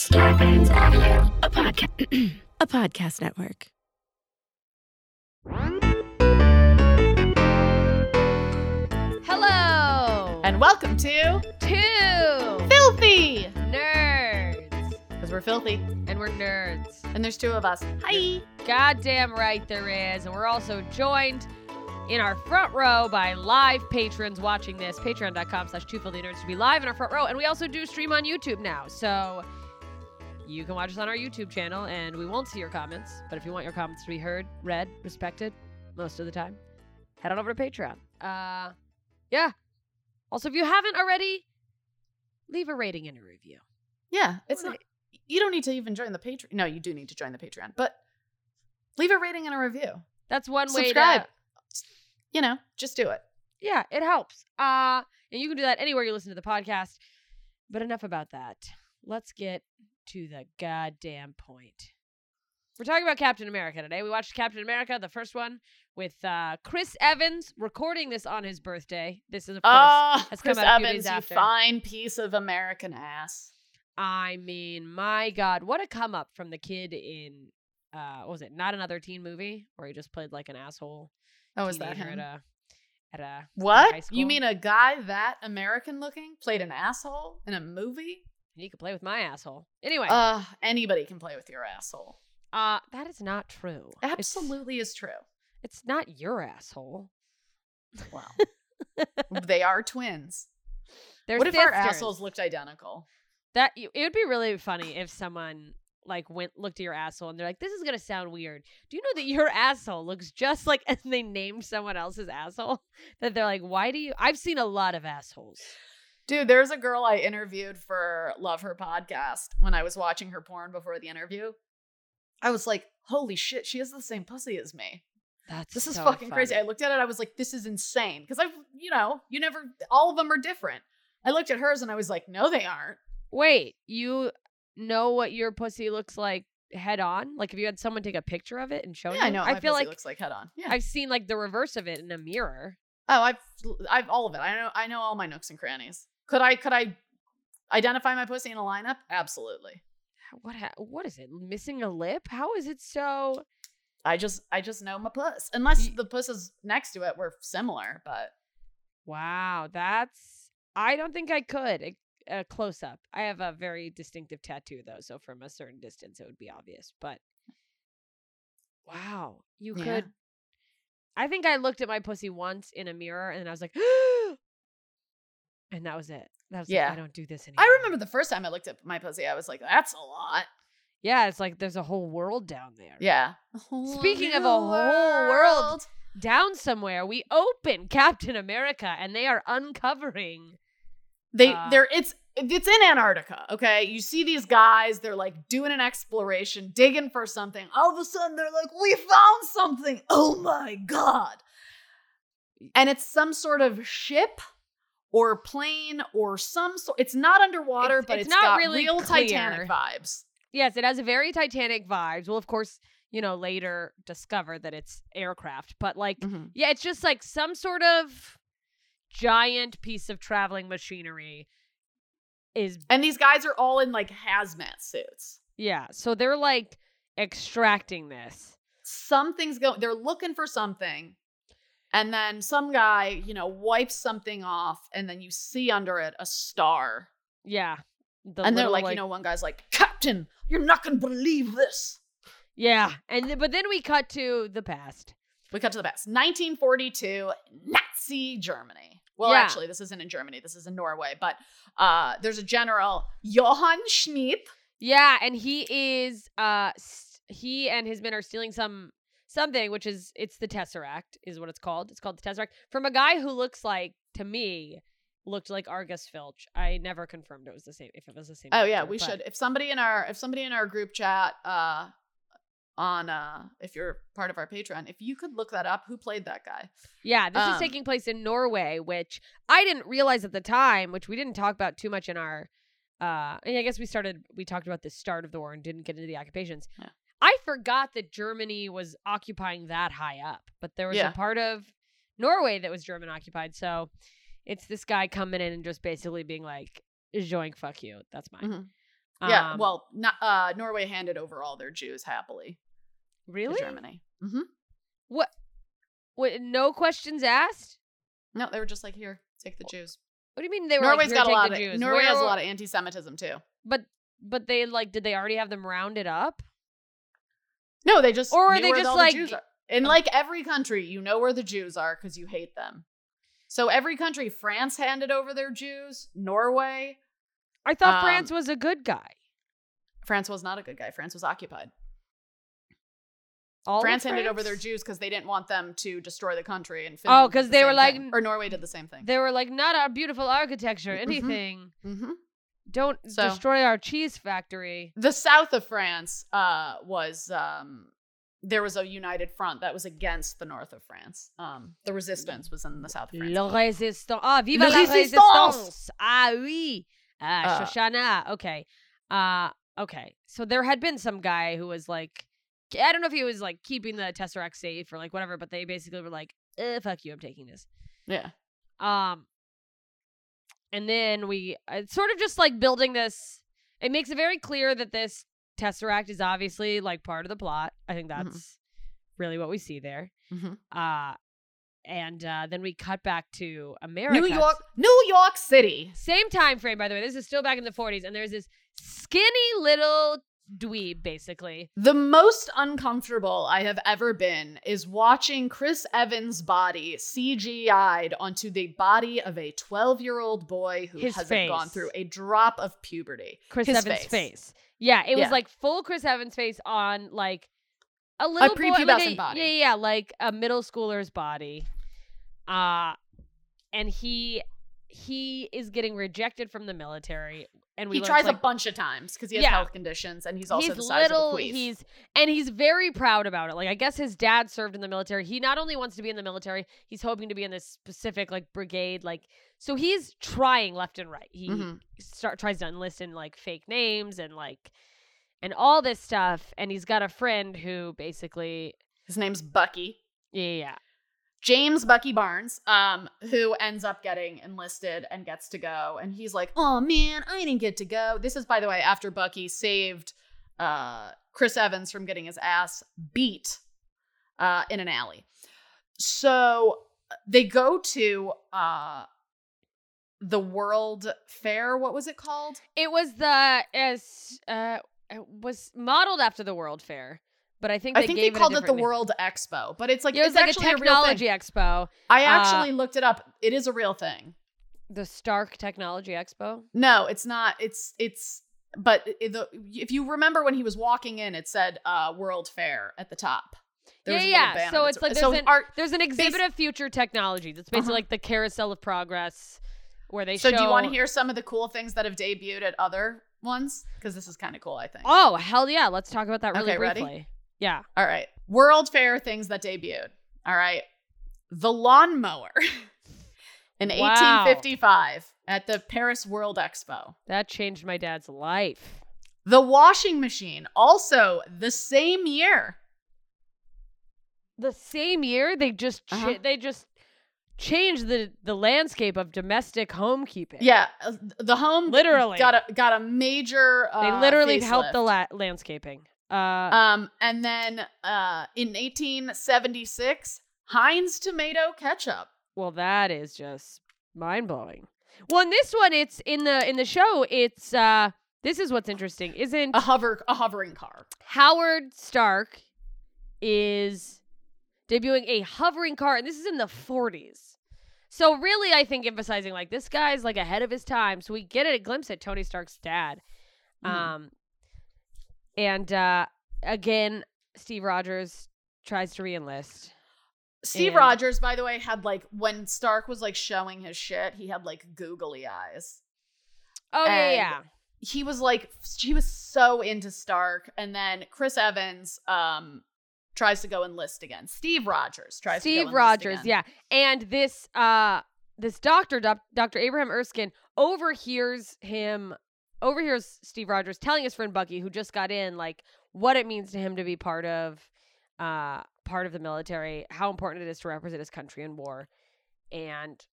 Starburns Audio, a podcast, a podcast network. Hello And welcome to Two Filthy! nerds, Because we're filthy. and we're nerds. And there's two of us. Hi! Goddamn right there is, and we're also joined in our front row by live patrons watching this. Patreon.com slash two filthy nerds to be live in our front row, and we also do stream on YouTube now, so you can watch us on our YouTube channel, and we won't see your comments. But if you want your comments to be heard, read, respected, most of the time, head on over to Patreon. Uh, yeah. Also, if you haven't already, leave a rating and a review. Yeah, it's Well, not. You don't need to even join the Patreon. No, you do need to join the Patreon, but leave a rating and a review. That's one way Subscribe. to. You know, just do it. Yeah, it helps. Uh, and you can do that anywhere you listen to the podcast. But enough about that. Let's get to the goddamn point. We're talking about Captain America today. We watched Captain America, the first one, with uh, Chris Evans recording this on his birthday. This is, of course, Ah, has come Chris out Evans, you after. fine piece of American ass. I mean, my God, what a come up from the kid in, uh, what was it, Not Another Teen Movie, where he just played like an asshole. Oh, is that him? At a, at a What? You mean a guy that American looking played an asshole in a movie? You could play with my asshole. Anyway, Uh, anybody can play with your asshole. Uh, that is not true. It's- Absolutely is true. It's, not your asshole. Well, they are twins. They're what if our assholes looked identical? That it would be really funny if someone like went looked at your asshole and they're like, "This is gonna sound weird. Do you know that your asshole looks just like?" And they named someone else's asshole. That they're like, "Why do you?" I've seen a lot of assholes. Dude, there's a girl I interviewed for Love Her podcast when I was watching her porn before the interview. I was like, holy shit, she has the same pussy as me. That's This is so fucking crazy. I looked at it, I was like, this is insane. Because I've, you know, you never, all of them are different. I looked at hers and I was like, no, they aren't. Wait, you know what your pussy looks like head on? Like if you had someone take a picture of it and show Yeah, you? I know. I feel like looks like head on. Yeah. I've seen like the reverse of it in a mirror. oh, I've, I've all of it. I know, I know all my nooks and crannies. Could I, could I identify my pussy in a lineup? Absolutely. What ha- what is it? Missing a lip? How is it so? I just, I just know my puss. Unless the pusses next to it were similar, but. Wow, that's. I don't think I could. A, a close up. I have a very distinctive tattoo though, so from a certain distance it would be obvious. But wow, you Yeah. could. I think I looked at my pussy once in a mirror and I was like, and that was it. That was Yeah. Like, I don't do this anymore. I remember the first time I looked at my pussy, I was like, that's a lot. Yeah, it's like there's a whole world down there. Yeah. Speaking of a whole world. Down somewhere, we open Captain America and they are uncovering. They Uh, they're it's it's in Antarctica, okay? You see these guys, they're like doing an exploration, digging for something. All of a sudden they're like, "We found something." Oh my god. And it's some sort of ship or plane or some sort it's not underwater, It's- but it's it's not really real clear. Titanic vibes. Yes, it has a very Titanic vibes. We'll of course, you know, later discover that it's aircraft, but like mm-hmm. yeah, it's just like some sort of giant piece of traveling machinery is And these guys are all in like hazmat suits. yeah, so they're like extracting this. something's going they're looking for something and then some guy you know wipes something off and then you see under it a star Yeah. The and they're little, like, you know one guy's like captain you're not gonna believe this Yeah, and th- but then we cut to the past. we cut to the past 1942 nazi germany well Yeah. actually this isn't in germany this is in norway but uh there's a general johann schmidt Yeah, and he is uh he and his men are stealing some something which is it's the Tesseract is what it's called. It's called the Tesseract from a guy who looks like to me looked like Argus Filch. I never confirmed it was the same if it was the same. Oh yeah, we but- should. If somebody in our if somebody in our group chat uh on uh if you're part of our Patreon, if you could look that up, who played that guy? Yeah, this is Um, taking place in Norway, which I didn't realize at the time, which we didn't talk about too much in our uh and I guess we started we talked about the start of the war and didn't get into the occupations. Yeah. I forgot that Germany was occupying that high up, but there was Yeah. a part of Norway that was German occupied. So it's this guy coming in and just basically being like, "Joink, fuck you. That's mine." Mhm. yeah. Um, Well, not, uh, Norway handed over all their Jews happily really? to Germany. hmm What? What? No questions asked. No, they were just like, here, take the Jews. What do you mean they were? Norway's like, got a lot of Jews? Norway has a lot of anti-Semitism too. But but they like did they already have them rounded up? No, they just Or are they just all the like- Jews in like every country, you know where the Jews are because you hate them. So every country, France handed over their Jews. Norway, I thought Um, France was a good guy. France was not a good guy. France was occupied. All of France handed over their Jews because they didn't want them to destroy the country. And Oh, because the they were like- thing. or Norway did the same thing. They were like, not our beautiful architecture, Mhm. anything. hmm Don't So- destroy our cheese factory. The south of France uh, was um, there was a united front that was against the north of France. Um, the resistance was in the south of France. Le résistance. Ah, viva la résistance! résistance. Ah, oui. Ah, Uh, Shoshana. Okay. Uh, okay. So there had been some guy who was like, I don't know if he was like keeping the Tesseract safe or like whatever, but they basically were like, eh, fuck you, I'm taking this. Yeah. Um, and then we uh, it's sort of just like building this. It makes it very clear that this Tesseract is obviously like part of the plot. I think Mhm. that's really what we see there. Mhm. Uh, and uh, then we cut back to America. New York, New York City. Same time frame, by the way. This is still back in the 40s, and there's this skinny little dweeb, basically. The most uncomfortable I have ever been is watching Chris Evans' body CGI'd onto the body of a 12 year old boy who His hasn't face. gone through a drop of puberty. Chris His Evans' face. face. Yeah, it Yeah. was like full Chris Evans' face on like a little boy, like a- body. Yeah, yeah, yeah, like a middle schooler's body. Uh and he he is getting rejected from the military, and He tries like, a bunch of times because he has Yeah. health conditions and he's also he's the size little. He's and he's very proud about it. Like I guess his dad served in the military. He not only wants to be in the military, he's hoping to be in this specific like brigade. Like so, he's trying left and right. He Mhm. start tries to enlist in like fake names and like and all this stuff. And he's got a friend who basically His name's Bucky. yeah. James Bucky Barnes, um, who ends up getting enlisted and gets to go. And he's like, oh man, I didn't get to go. This is, by the way, after Bucky saved uh, Chris Evans from getting his ass beat uh, in an alley. So they go to uh, the World Fair. What was it called? It was the as uh it was modeled after the World Fair, but I think I they think gave they called it, the name. World Expo, but it's like Yeah, it it's like a actually a, technology expo, I uh, actually looked it up. It is a real thing. the Stark Technology Expo. No, it's not. It's it's. But if you remember when he was walking in, it said uh, World Fair at the top. Yeah, yeah. So it's like there's so an- art. There's an exhibit of future technology. That's basically Uh-huh. like the carousel of progress, where they So show. do you want to hear some of the cool things that have debuted at other ones? Because this is kind of cool, I think. Oh hell yeah! Let's talk about that really Okay, ready? Yeah. All right, World Fair things that debuted. All right, the lawnmower in Wow. 1855 at the Paris World Expo. That changed my dad's life. The washing machine, also the same year. The same year, they just Uh-huh. they just changed the the landscape of domestic homekeeping. Yeah, uh, the home literally. got a got a major. Uh, they literally helped the la- landscaping. Uh, Um, and then uh, in 1876, Heinz tomato ketchup. well, that is just mind blowing. Well, in this one, it's in the in the show. It's uh, this is what's interesting, isn't A hover a hovering car. Howard Stark is debuting a hovering car, and this is in the 40s. So really, I think emphasizing like this guy's like ahead of his time. So we get a glimpse at Tony Stark's dad. Mhm. Um, and uh, again, Steve Rogers tries to reenlist. Steve And- Rogers, by the way, had like when Stark was like showing his shit, he had like googly eyes. Oh yeah, yeah. He was like he was so into Stark, and then Chris Evans um tries to go enlist again. Steve Rogers tries to Steve Rogers, again. yeah. And this uh this doctor, Dr. Abraham Erskine, overhears him overhears Steve Rogers telling his friend Bucky, who just got in, like what it means to him to be part of uh part of the military, how important it is to represent his country in war. And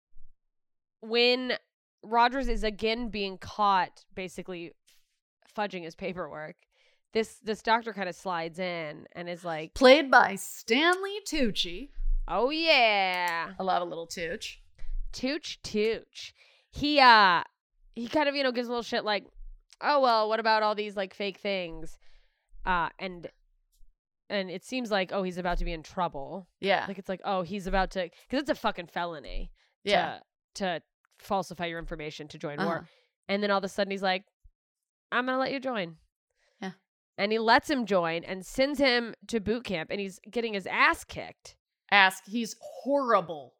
when Rogers is again being caught basically fudging his paperwork. This this doctor kind of slides in and is like, Played by Stanley Tucci. "Oh yeah, I love a little Tucci. Tooch Tooch." He uh he kind of you know gives a little shit like, "Oh well, what about all these like fake things?" Uh and and it seems like oh he's about to be in trouble. Yeah. Like it's like oh he's about to because it's a fucking felony. yeah. To, to falsify your information to join Uh-huh. war. And then all of a sudden he's like, I'm going to let you join. Yeah. And he lets him join and sends him to boot camp and he's getting his ass kicked. Ask. He's horrible,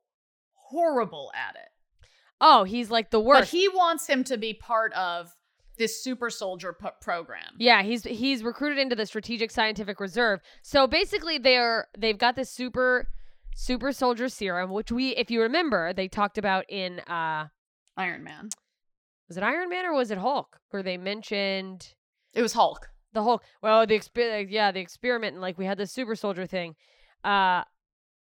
horrible at it. Oh, he's like the worst. But he wants him to be part of this super soldier p- program. yeah, he's he's recruited into the Strategic Scientific Reserve. So basically they're they've got this super super soldier serum which we if you remember they talked about in uh Iron Man. was it Iron Man or was it Hulk where they mentioned It was Hulk. the Hulk. well the exper- yeah the experiment and like we had the super soldier thing uh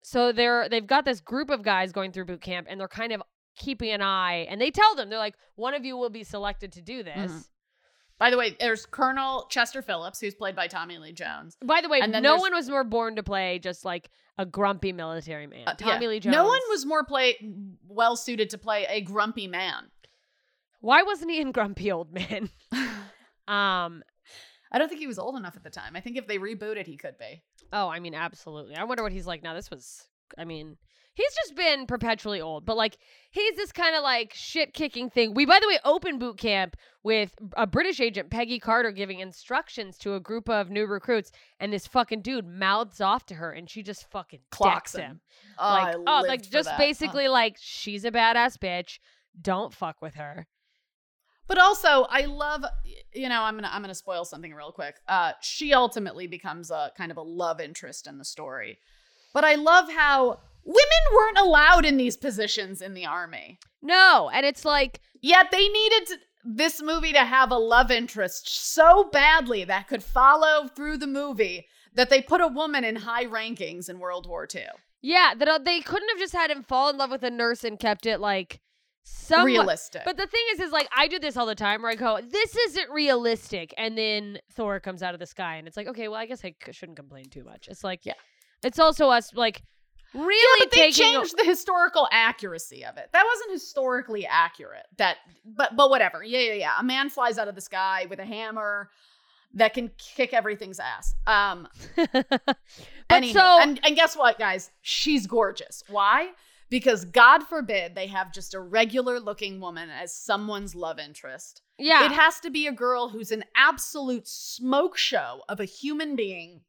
so they're they've got this group of guys going through boot camp and they're kind of keeping an eye and they tell them they're like one of you will be selected to do this Mhm. By the way, there's Colonel Chester Phillips, who's played by Tommy Lee Jones. by the way no there's- one was more born to play just like a grumpy military man Uh, tommy yeah. lee jones No one was more play well suited to play a grumpy man. why wasn't he in grumpy old man um I don't think he was old enough at the time. I think if they rebooted, he could be. Oh, I mean, absolutely. I wonder what he's like now. This was, I mean, he's just been perpetually old, but like, he's this kind of like shit kicking thing. We, by the way, opened boot camp with a British agent, Peggy Carter, giving instructions to a group of new recruits, and this fucking dude mouths off to her, and she just fucking Clocks him. him. Oh, Like, oh, like just that. basically like she's a badass bitch. Don't fuck with her. But also, I love, you know, I'm gonna I'm gonna spoil something real quick. Uh, she ultimately becomes a kind of a love interest in the story. But I love how women weren't allowed in these positions in the army. No, and it's like Yet they needed to, this movie to have a love interest so badly that could follow through the movie that they put a woman in high rankings in World War II. Yeah, that uh, they couldn't have just had him fall in love with a nurse and kept it like somewhat Realistic. But the thing is, is like I do this all the time where I go, "This isn't realistic," and then Thor comes out of the sky, and it's like, okay, well, I guess I c- shouldn't complain too much. It's like, Yeah. it's also us like really yeah, but they changed the historical accuracy of it. That wasn't historically accurate. That, but but whatever. Yeah, yeah, yeah. A man flies out of the sky with a hammer that can kick everything's ass. Um, but Anywho, so and, and guess what, guys? She's gorgeous. Why? Because God forbid they have just a regular looking woman as someone's love interest. yeah, It has to be a girl who's an absolute smoke show of a human being.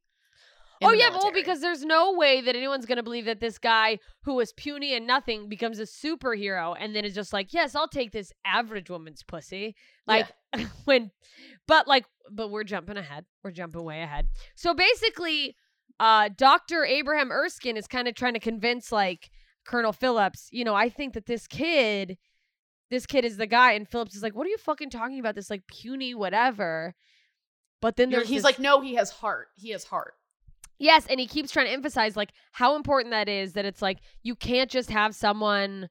Oh yeah, well, because there's no way that anyone's gonna believe that this guy who was puny and nothing becomes a superhero and then is just like, yes, I'll take this average woman's pussy. Like when, but like, but we're jumping ahead. We're jumping way ahead. So basically, uh, Doctor Abraham Erskine is kind of trying to convince like Colonel Phillips. You know, I think that this kid, this kid is the guy, and Phillips is like, what are you fucking talking about? This like puny whatever. But then there's he's this- like, no, he has heart. He has heart. Yes, and he keeps trying to emphasize like how important that is that it's like you can't just have someone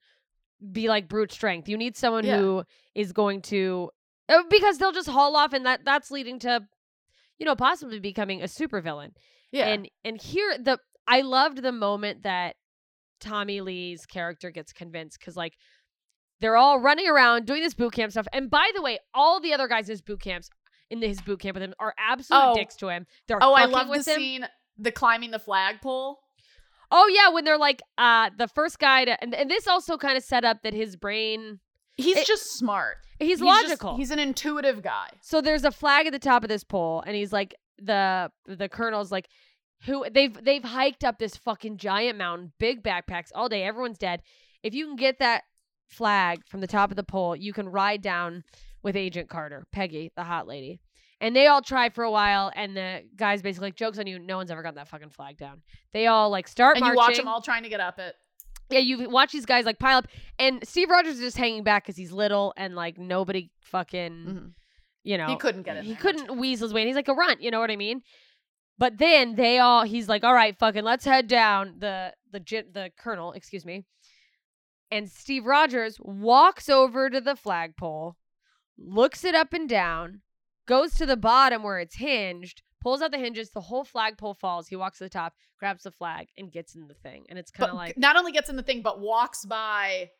be like brute strength. You need someone Yeah. who is going to uh, because they'll just haul off and that that's leading to you know possibly becoming a supervillain. Yeah. And and here the I loved the moment that Tommy Lee's character gets convinced cuz like they're all running around doing this boot camp stuff. And by the way, all the other guys in his boot camps in his boot camp with him are absolute Oh. dicks to him. They're oh, I love the him. scene, the climbing the flagpole. Oh yeah, when they're like uh the first guy to and, and this also kind of set up that his brain He's It- just smart. he's, just- logical. he's an intuitive guy. so there's a flag at the top of this pole and he's like the the colonel's like who they've they've hiked up this fucking giant mountain, big backpacks all day, everyone's dead. If you can get that flag from the top of the pole, you can ride down with Agent Carter, Peggy, the hot lady. And they all try for a while, and the guy's basically like, "Jokes on you! No one's ever gotten that fucking flag down." They all like start And marching. you watch them all trying to get up it. Yeah, you watch these guys like pile up, and Steve Rogers is just hanging back because he's little and like nobody fucking, Mhm. you know, He couldn't get in He couldn't weasel his way. in. He's like a runt, you know what I mean? But then they all, he's like, all right, fucking, let's head down. The the the colonel, excuse me, and Steve Rogers walks over to the flagpole, looks it up and down, goes to the bottom where it's hinged, pulls out the hinges, the whole flagpole falls. He walks to the top, grabs the flag, and gets in the thing. And it's kind of like not only gets in the thing, but walks by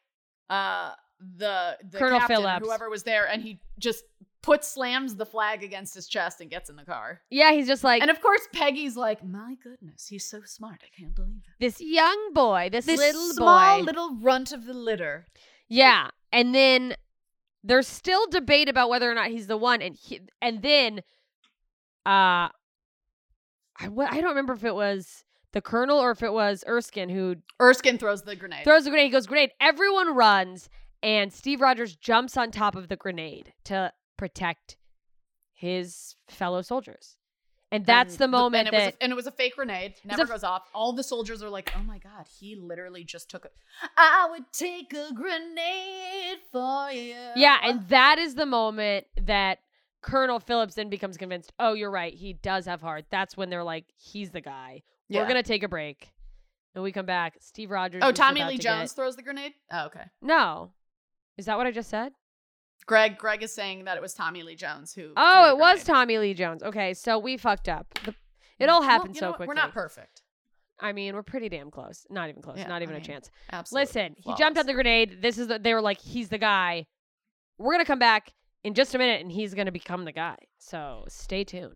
uh the, the Colonel captain, Phillips. whoever was there, and he just puts slams the flag against his chest and gets in the car. yeah, he's just like and of course, Peggy's like, "My goodness, he's so smart. I can't believe it." this young boy, this, This little small boy. little runt of the litter. Yeah, and then there's still debate about whether or not he's the one, and he, and then, uh, I I don't remember if it was the colonel or if it was Erskine who Erskine throws the grenade. throws the grenade. He goes grenade. Everyone runs, and Steve Rogers jumps on top of the grenade to protect his fellow soldiers, and that's And the moment and it was that a, and it was a fake grenade. a Never goes off. All the soldiers are like, "Oh my god, he literally just took it." I would take a grenade for you. Yeah, and that is the moment that Colonel Phillips then becomes convinced, oh, you're right. He does have heart. That's when they're like, he's the guy. We're going to take a break. And we come back. Steve Rogers. Oh, Tommy Lee to Jones get- throws the grenade. Oh, okay. No. Is that what I just said? Greg Greg is saying that it was Tommy Lee Jones who. Oh, it was. Tommy Lee Jones. Okay, so we fucked up. The, it mm, all Well, happened you so quickly. We're not perfect. I mean, we're pretty damn close. Not even close. Yeah, not even I a mean, chance. Absolutely. Listen, he jumped on the grenade. This is the, they were like, he's the guy. We're gonna come back in just a minute, and he's gonna become the guy. So stay tuned.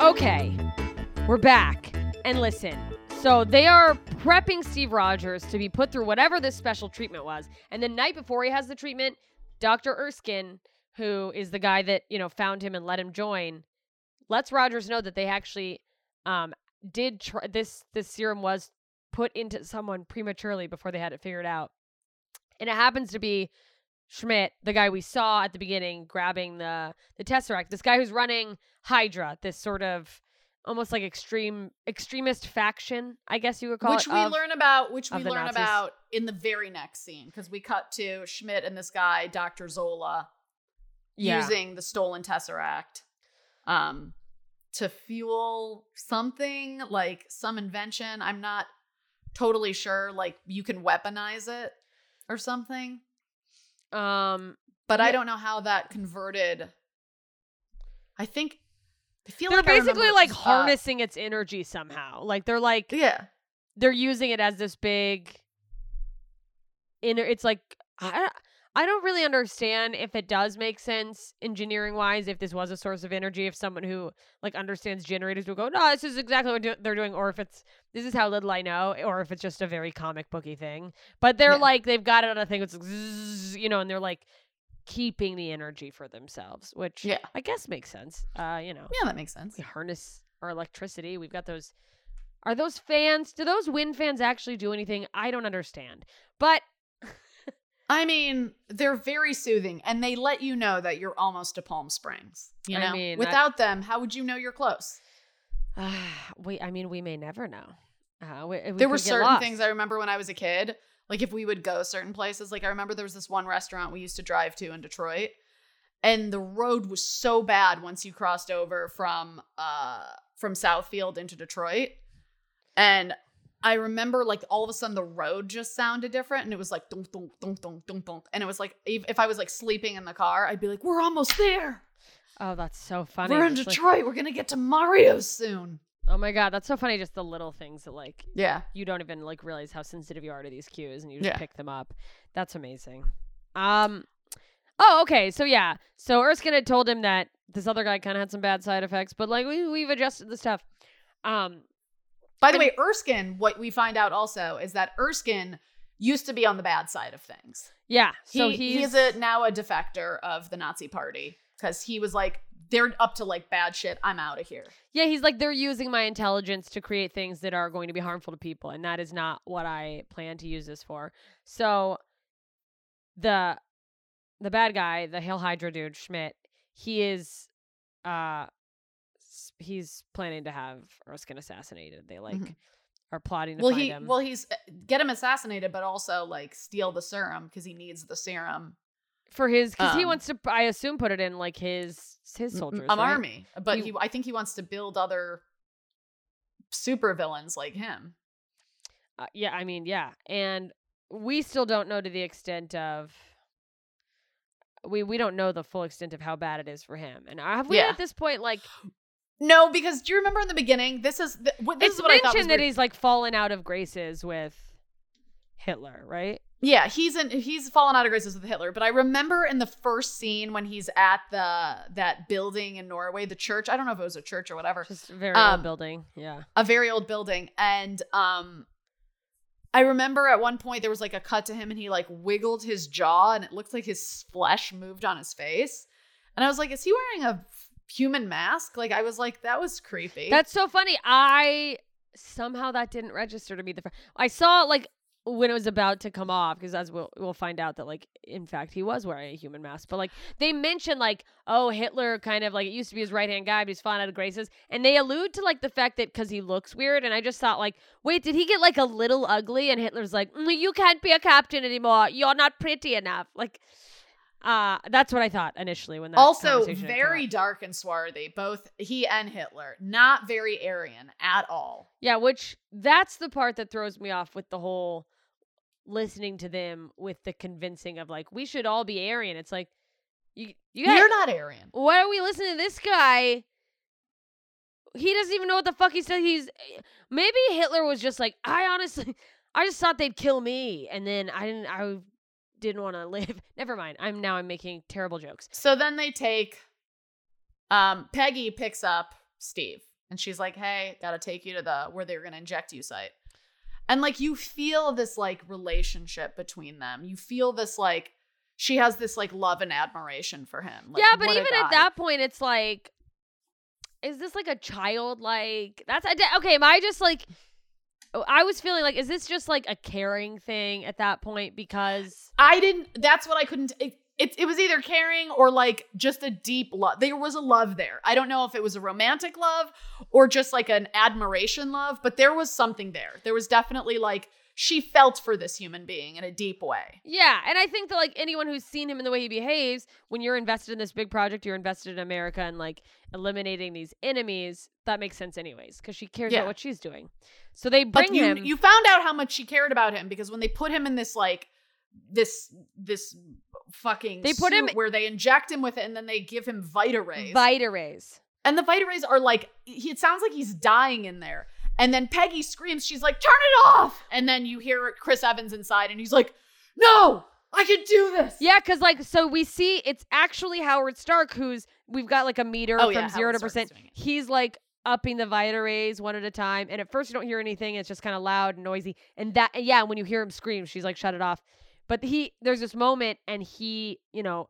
Okay, we're back. And listen, so they are prepping Steve Rogers to be put through whatever this special treatment was. And the night before he has the treatment, Dr. Erskine, who is the guy that, you know, found him and let him join, lets Rogers know that they actually um did try this this serum was put into someone prematurely before they had it figured out. And it happens to be Schmidt, the guy we saw at the beginning grabbing the the Tesseract, this guy who's running Hydra, this sort of almost like extreme extremist faction, I guess you would call which it. we of- learn about, which we learn Nazis. about in the very next scene, because we cut to Schmidt and this guy, Dr. Zola, yeah. using the stolen tesseract, um, to fuel something like some invention. I'm not totally sure. Like you can weaponize it or something, um but I don't know how that converted. I think I feel they're like basically like harnessing its energy somehow. Like they're like yeah, they're using it as this big inner it's like I I don't really understand if it does make sense engineering wise if this was a source of energy if someone who like understands generators would go no this is exactly what do- they're doing or if it's this is how little I know or if it's just a very comic booky thing but they're Yeah. like they've got it on a thing it's you know and they're like keeping the energy for themselves which Yeah. I guess makes sense uh you know yeah, that makes sense. we harness our electricity. We've got those. Are those fans? Do those wind fans actually do anything? I don't understand. But I mean, they're very soothing and they let you know that you're almost to Palm Springs. You I know, mean, I- without them, how would you know you're close? uh, we, I mean, we may never know. Uh, we, we there were certain things I remember when I was a kid. Like if we would go certain places, like I remember there was this one restaurant we used to drive to in Detroit, and the road was so bad once you crossed over from uh from Southfield into Detroit. And I remember like all of a sudden the road just sounded different and it was like dunk dunk dunk dunk dunk dunk. And it was like if, I was like sleeping in the car, I'd be like, We're almost there. Oh, that's so funny. We're in like- Detroit. We're gonna get to Mario soon. Oh my god, that's so funny. Just the little things that like Yeah. you don't even like realize how sensitive you are to these cues, and you just Yeah. pick them up. That's amazing. Um. Oh, okay. So yeah. So Erskine had told him that this other guy kind of had some bad side effects, but like we we've adjusted the stuff. Um. By the way, Erskine, what we find out also is that Erskine used to be on the bad side of things. Yeah. So he, he's, he's a now a defector of the Nazi party because he was like, they're up to like bad shit. I'm out of here. Yeah, he's like they're using my intelligence to create things that are going to be harmful to people, and that is not what I plan to use this for. So the the bad guy, the Hail Hydra dude, Schmidt, he is uh he's planning to have Erskine assassinated. They like Mhm. are plotting to Well, find he him. well he's uh, get him assassinated, but also like steal the serum because he needs the serum. For his because he um, wants to I assume put it in like his his soldiers. an right? army, but He- he, I think he wants to build other super villains like him. Uh, yeah, I mean, yeah, and we still don't know to the extent of we we don't know the full extent of how bad it is for him. And have we Yeah. at this point like No, because do you remember in the beginning? This is th- what this it's is what I thought mentioned that he's like fallen out of graces with Hitler, right? Yeah, he's in he's fallen out of graces with Hitler. But I remember in the first scene when he's at the that building in Norway, the church. I don't know if it was a church or whatever. Just a very Um, old building. Yeah. a very old building and um I remember at one point there was like a cut to him and he like wiggled his jaw and it looked like his flesh moved on his face. And I was like, is he wearing a human mask? Like I was like, that was creepy. That's so funny. I somehow that didn't register to me the first. I saw like when it was about to come off because as we'll we'll find out that like in fact he was wearing a human mask. But like they mentioned like oh Hitler kind of like it used to be his right hand guy but he's fallen out of graces and they allude to like the fact that because he looks weird and I just thought like wait did he get like a little ugly and Hitler's like "Mm, you can't be a captain anymore you're not pretty enough like. Uh, that's what I thought initially when that also conversation had come very dark and swarthy, both he and Hitler. Not very Aryan at all. Yeah, which that's the part that throws me off with the whole listening to them with the convincing of like we should all be Aryan. It's like you you guys, You're not Aryan. why are we listening to this guy? He doesn't even know what the fuck he said. He's maybe Hitler was just like I honestly I just thought they'd kill me and then I didn't I didn't want to live. Never mind. I'm now I'm making terrible jokes. So then they take um Peggy picks up Steve and she's like, "Hey, got to take you to the where they're going to inject you site." And like you feel this like relationship between them. You feel this like she has this like love and admiration for him. Like, yeah, but even at that point, it's like, is this like a child? Like that's okay. Am I just like? oh, I was feeling like, is this just like a caring thing at that point? Because I didn't that's what I couldn't it, it, it was either caring or like just a deep love. There was a love there. I don't know if it was a romantic love or just like an admiration love, but there was something there. There was definitely like she felt for this human being in a deep way. yeah, and I think that like anyone who's seen him in the way he behaves, when you're invested in this big project, you're invested in America and like eliminating these enemies. That makes sense, anyways, because she cares Yeah. about what she's doing. So they bring But you him. you found out how much she cared about him because when they put him in this like this this fucking They put him- where they inject him with it and then they give him Vita rays. Vita rays. and the Vita rays are like he, it sounds like he's dying in there. And then Peggy screams, she's like, "Turn it off!" And then you hear Chris Evans inside, and he's like, "No, I can do this." Yeah, because like so we see it's actually Howard Stark who's we've got like a meter Oh, from yeah, zero Howard to percent. He's like upping the Vita rays one at a time, and at first you don't hear anything. It's just kind of loud and noisy, and that yeah, when you hear him scream, she's like, "Shut it off." But he there's this moment, and he you know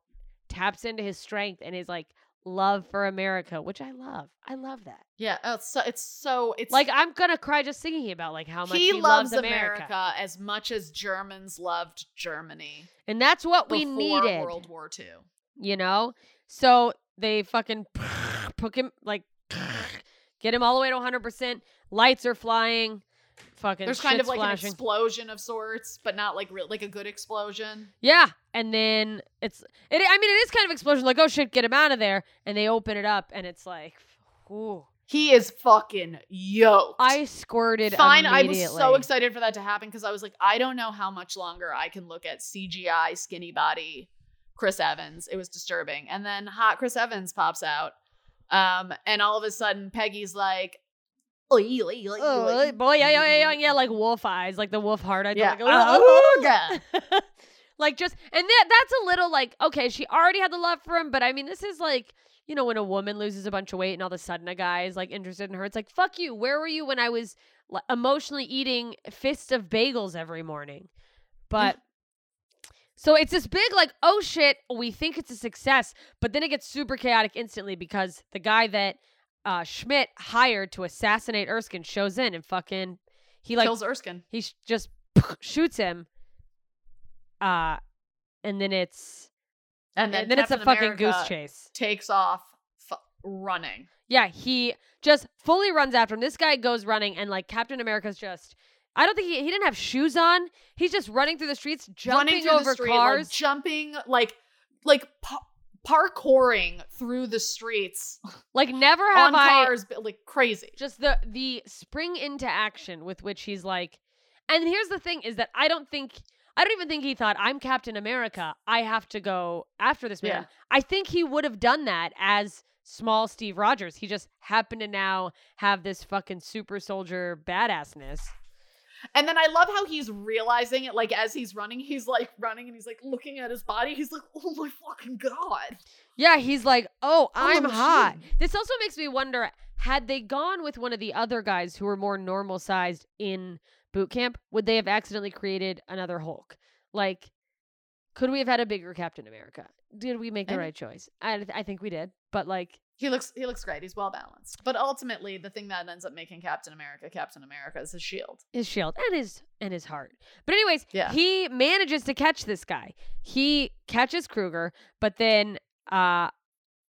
taps into his strength and his like love for America, which I love. I love that. Yeah, oh, it's so it's so it's Like I'm gonna cry just thinking about like how much he, he, loves America. America. as much as Germans loved Germany and that's what we needed. World War II. you know? So they fucking put him like get him all the way to 100%. Lights are flying. Fucking There's kind of like an explosion of sorts, but not like real like a good explosion. yeah, and then it's it I mean it is kind of explosion like oh shit, get him out of there and they open it up and it's like ooh. He is fucking yoked. I squirted Fine, I was so excited for that to happen because I was like, I don't know how much longer I can look at CGI skinny body Chris Evans. It was disturbing. And then hot Chris Evans pops out. Um, and all of a sudden Peggy's like, "Oi, oi, oi, Oh, oi." boy, yeah, yeah, yeah, yeah, like wolf eyes, like the wolf heart eyes. Yeah. Like, Oh, God. like just and that that's a little like okay she already had the love for him but i mean this is like you know when a woman loses a bunch of weight and all of a sudden a guy is like interested in her it's like fuck you where were you when i was like, emotionally eating fists of bagels every morning but so it's this big like oh shit we think it's a success but then it gets super chaotic instantly because the guy that uh schmidt hired to assassinate erskine shows in and fucking he like kills Erskine. he sh- just shoots him uh and then it's And then, and then it's a fucking America goose chase Takes off f- running. yeah he just fully runs after him this guy goes running and like captain america's just i don't think he, he didn't have shoes on he's just running through the streets jumping running over street, cars like jumping like like parkouring through the streets Like never have on I cars, but, like crazy. just the the spring into action with which he's like and here's the thing is that I don't think I don't even think he thought I'm Captain America. I have to go after this man. Yeah. I think he would have done that as small Steve Rogers. He just happened to now have this fucking super soldier badassness. And then I love how he's realizing it, like as he's running, he's like running and he's like looking at his body. He's like, oh my fucking god. Yeah, he's like, "Oh, oh I'm a hot." This also makes me wonder had they gone with one of the other guys who were more normal sized in boot camp, would they have accidentally created another Hulk? Like could we have had a bigger Captain America? Did we make the Maybe. right choice? I I think we did. But like He looks he looks great. He's well balanced. But ultimately, the thing that ends up making Captain America Captain America is his shield. his shield and his and his heart. But anyways, Yeah. he manages to catch this guy. He catches Kruger, but then uh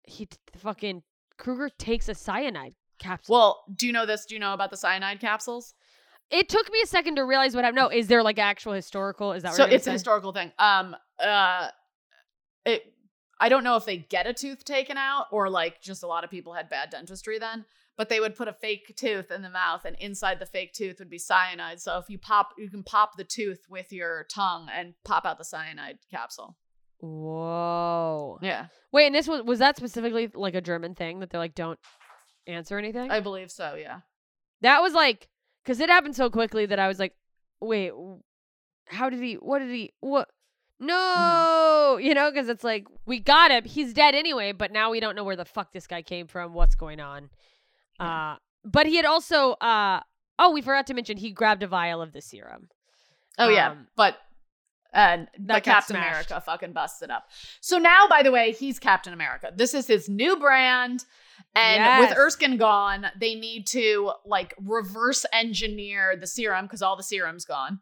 he t- fucking Kruger takes a cyanide capsule. Well, do you know this? Do you know about the cyanide capsules? It took me a second to realize what happened. No, is there like actual historical? Is that what so it's a historical thing. Um, uh, it. I don't know if they get a tooth taken out or like just a lot of people had bad dentistry then. But they would put a fake tooth in the mouth, and inside the fake tooth would be cyanide. So if you pop, you can pop the tooth with your tongue and pop out the cyanide capsule. Whoa. Yeah, Wait, and this was was that specifically like a German thing that they're like don't answer anything? I believe so. Yeah. that was like because it happened so quickly that I was like, wait, how did he? What did he? What? No, you know, because it's like we got him. He's dead anyway, but now we don't know where the fuck this guy came from. What's going on? Yeah. Uh, but he had also uh oh, we forgot to mention he grabbed a vial of the serum. Oh yeah, Um, but and that but Captain smashed. America fucking busted up. So now, by the way, he's Captain America. This is his new brand, and Yes. with Erskine gone, they need to like reverse engineer the serum because all the serum's gone.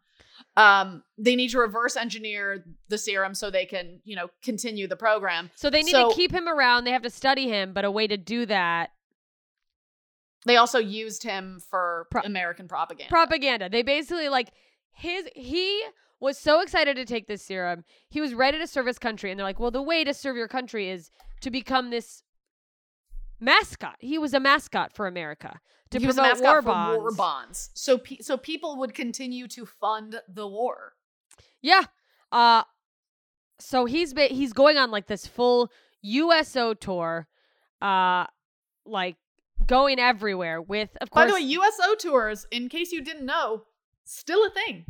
Um, they need to reverse engineer the serum so they can, you know, continue the program. So they need So- to keep him around. They have to study him, but a way to do that They also used him for Pro- American propaganda. propaganda. They basically like his he was so excited to take this serum. He was ready to serve his country and they're like, "Well, the way to serve your country is to become this mascot." He was a mascot for America to he was a promote mascot war for bonds. war bonds. So, pe- so people would continue to fund the war. Yeah. Uh so he's ba- he's going on like this full USO tour uh like going everywhere with of course By the way, USO tours, in case you didn't know, still a thing.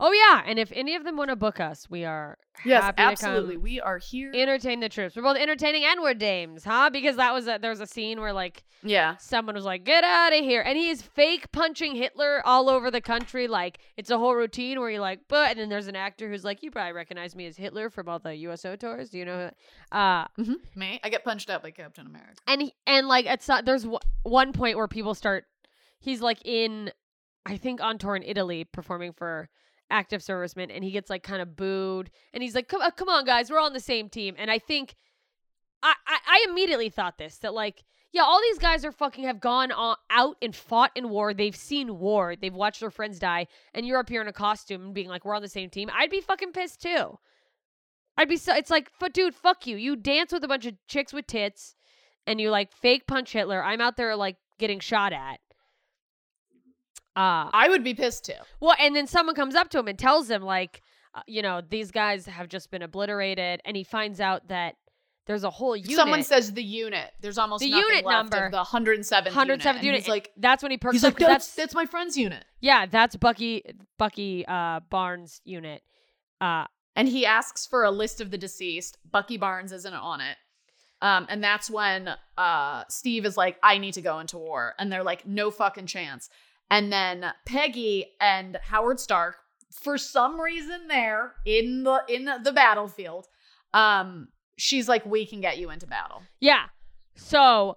Oh yeah, and if any of them want to book us, we are Yes, absolutely. We are here. entertain the troops. We're both entertaining and we're dames, huh? Because that was a, there was a scene where like yeah. someone was like, "Get out of here," and he's fake punching Hitler all over the country. Like it's a whole routine where he like, but and then there's an actor who's like, "You probably recognize me as Hitler from all the USO tours. Do you know?" Who? Uh, Mm-hmm. Me, I get punched up by Captain America. and he, and like it's not, there's w- one point where people start. He's like in, I think on tour in Italy performing for active servicemen, and he gets like kind of booed, and he's like, "Come, uh, come on, guys, we're all on the same team." And I think, I, I, I immediately thought this that like, yeah, all these guys are fucking have gone on, out and fought in war. They've seen war. They've watched their friends die, and you're up here in a costume and being like, "We're on the same team." I'd be fucking pissed too. I'd be so. It's like, "Fu- dude, fuck you. You dance with a bunch of chicks with tits and you like fake punch Hitler. I'm out there like getting shot at. Uh I would be pissed too. well, and then someone comes up to him and tells him like, uh, you know, these guys have just been obliterated, and he finds out that there's a whole unit. Someone says the unit. There's almost The unit left number. of the 107th 107th unit. unit. He's like, that's when he perks he's up like, that's, that's that's my friend's unit. yeah, that's Bucky Bucky uh Barnes unit. Uh And he asks for a list of the deceased. Bucky Barnes isn't on it. Um, and that's when uh, Steve is like, I need to go into war. And they're like, no fucking chance. And then Peggy and Howard Stark, for some reason there in the in the battlefield, um, she's like, we can get you into battle. yeah. So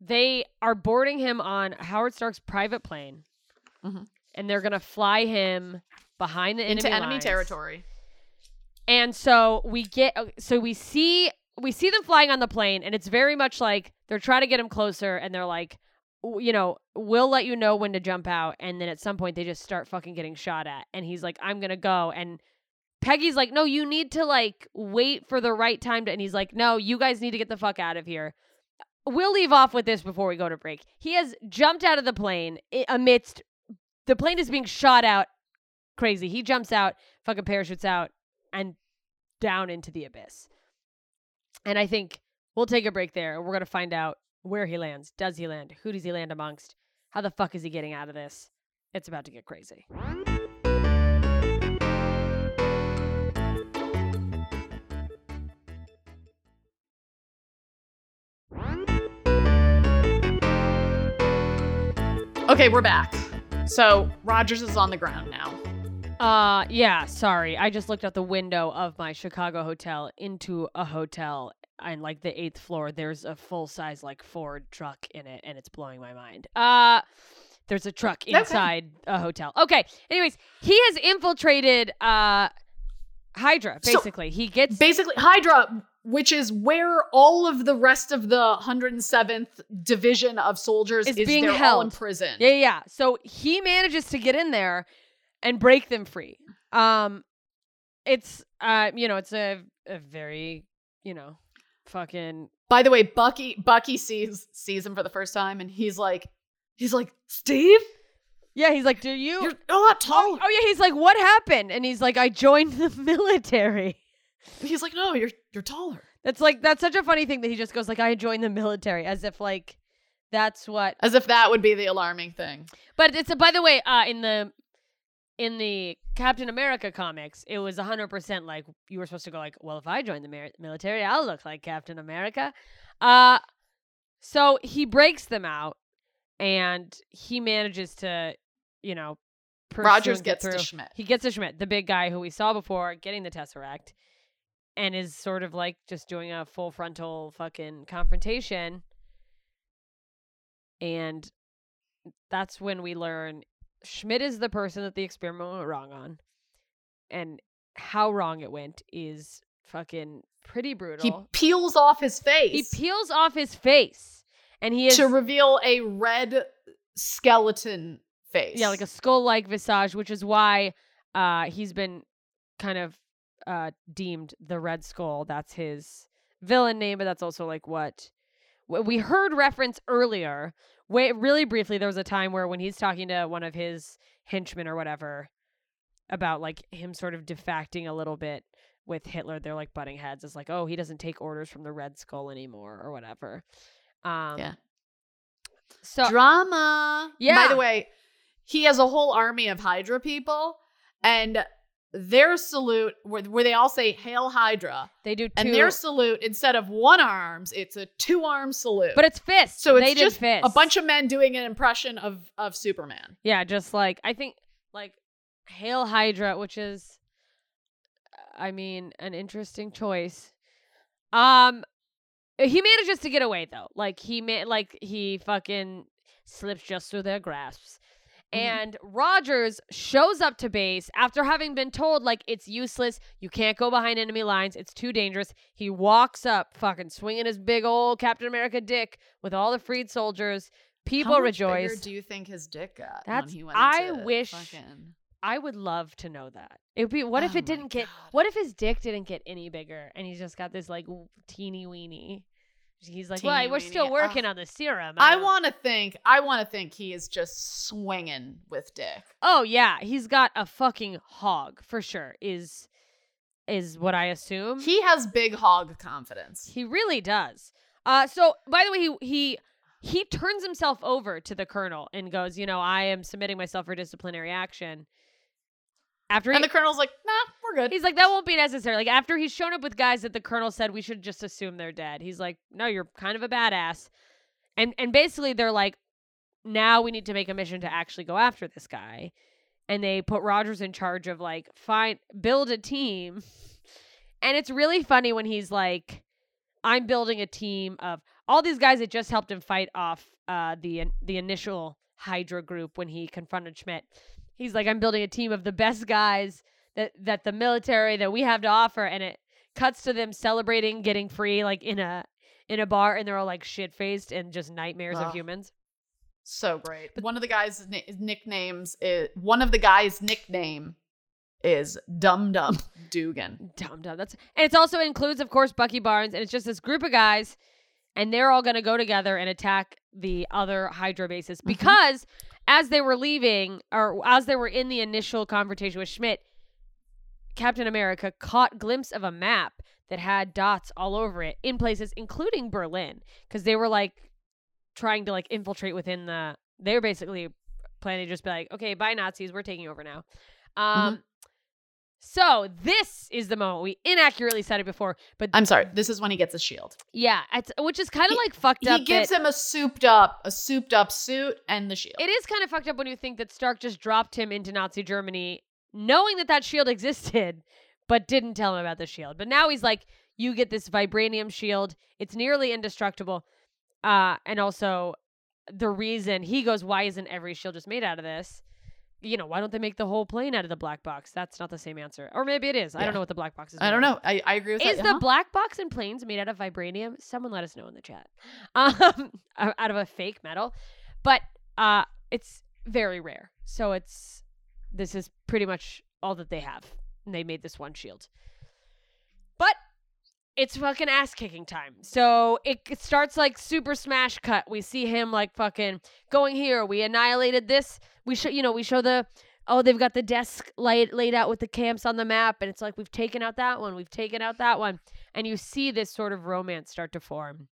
they are boarding him on Howard Stark's private plane. Mhm. And they're gonna fly him behind the enemy into enemy lines. territory. And so we get uh, so we see we see them flying on the plane and it's very much like they're trying to get him closer and they're like you know, we'll let you know when to jump out and then at some point they just start fucking getting shot at and he's like I'm going to go and Peggy's like, no, you need to like wait for the right time to. And he's like, no, you guys need to get the fuck out of here. We'll leave off with this before we go to break. He has jumped out of the plane amidst the plane is being shot out crazy. He jumps out, fucking parachutes out, and down into the abyss. And I think we'll take a break there. We're gonna find out where he lands. Does he land? Who does he land amongst? How the fuck is he getting out of this? It's about to get crazy. Okay, we're back. So Rogers is on the ground now. Uh yeah, sorry. I just looked out the window of my Chicago hotel into a hotel and like the eighth floor there's a full size like Ford truck in it and it's blowing my mind. Uh there's a truck Okay. inside a hotel. Okay. Anyways, he has infiltrated uh Hydra, So- basically. he gets Basically, Hydra, which is where all of the rest of the 107th division of soldiers Is is, being held. in prison. Yeah, yeah, yeah. So he manages to get in there and break them free. Um it's uh you know, it's a a very, you know, fucking By the way, Bucky Bucky sees sees him for the first time, and he's like, he's like, Steve, Yeah, he's like, "Do you you're a lot Oh, taller. oh yeah, he's like, "What happened?" And he's like, "I joined the military." He's like, no, you're you're taller. That's like that's such a funny thing that he just goes like, "I joined the military," as if like that's what. As if that would be the alarming thing. But it's a, by the way, uh, in the in the Captain America comics, it was hundred percent like you were supposed to go like, "Well, if I join the mer- military, I'll look like Captain America." Uh, so he breaks them out, and he manages to, you know, Rogers gets to. Schmidt. He gets to Schmidt, the big guy who we saw before getting the Tesseract, and is sort of like just doing a full frontal fucking confrontation. And that's when we learn Schmidt is the person that the experiment went wrong on. And how wrong it went is fucking pretty brutal. He peels off his face He, peels off his face. And he is to reveal a red skeleton face. Yeah, like a skull-like visage, which is why uh, he's been kind of uh, deemed the Red Skull. That's his villain name, but that's also like what what we heard reference earlier. Way really briefly, there was a time where when he's talking to one of his henchmen or whatever about like him sort of defacting a little bit with Hitler, they're like butting heads. It's like, oh, he doesn't take orders from the Red Skull anymore or whatever. Um, Yeah. So drama. Yeah. By the way, he has a whole army of Hydra people, and their salute, where, where they all say "Hail Hydra," they do two, and their salute instead of one arms, it's a two arm salute. but it's fists. so it's they just fists. a bunch of men doing an impression of of Superman. Yeah, just like I think like Hail Hydra, which is I mean, an interesting choice. Um he manages to get away though. Like he ma- like he fucking slips just through their grasps. Mhm. And Rogers shows up to base after having been told like it's useless, you can't go behind enemy lines, it's too dangerous. He walks up fucking swinging his big old Captain America dick with all the freed soldiers. People How much rejoice. bigger do you think his dick got? That's- when he went I wish- fucking- I would love to know that. It would be what if Oh it didn't get what if his dick didn't get any bigger and he's just got this like teeny weeny. He's like, well, we're still working Ugh. on the serum. I don't- want to think. I want to think he is just swinging with dick. Oh yeah, he's got a fucking hog for sure. Is is what I assume. He has big hog confidence. He really does. Uh, so by the way, he he he turns himself over to the colonel and goes, you know, I am submitting myself for disciplinary action. After he, And the colonel's like, nah, we're good. He's like, that won't be necessary. Like, after he's shown up with guys that the colonel said we should just assume they're dead, he's like, no, you're kind of a badass. And and basically they're like, now we need to make a mission to actually go after this guy. And they put Rogers in charge of like find build a team. And it's really funny when he's like, I'm building a team of all these guys that just helped him fight off uh, the the initial Hydra group when he confronted Schmidt. He's like, I'm building a team of the best guys that that the military that we have to offer, and it cuts to them celebrating getting free, like in a in a bar, and they're all like shit faced and just nightmares of humans. So great. But one of the guys' ni- nicknames is one of the guys' nickname is Dum Dum Dugan. Dumb, dumb. That's and it's also includes, of course, Bucky Barnes, and it's just this group of guys, and they're all gonna go together and attack the other Hydra bases Mhm. because as they were leaving, or as they were in the initial confrontation with Schmidt, Captain America caught glimpse of a map that had dots all over it in places, including Berlin, because they were like trying to like infiltrate within the. They were basically planning to just be like, okay, bye Nazis, we're taking over now. Um. So this is the moment we inaccurately said it before, but I'm sorry. This is when he gets a shield. yeah, it's, which is kind of like fucked up. He gives that- him a souped up, a souped up suit and the shield. it is kind of fucked up when you think that Stark just dropped him into Nazi Germany, knowing that that shield existed, but didn't tell him about the shield. But now he's like, you get this vibranium shield. It's nearly indestructible. Uh, and also the reason he goes, why isn't every shield just made out of this? You know, why don't they make the whole plane out of the black box? That's not the same answer. Or maybe it is. I don't know what the black box is. I don't know. I, I agree with Is that. the uh-huh. black box in planes made out of vibranium? Someone let us know in the chat. Um, out of a fake metal, but uh, it's very rare. So it's this is pretty much all that they have. And they made this one shield, but it's fucking ass kicking time. So it starts like super smash cut. We see him like fucking going here. We annihilated this. We show you know we show the oh they've got the desk laid laid out with the camps on the map, and it's like we've taken out that one, we've taken out that one, and you see this sort of romance start to form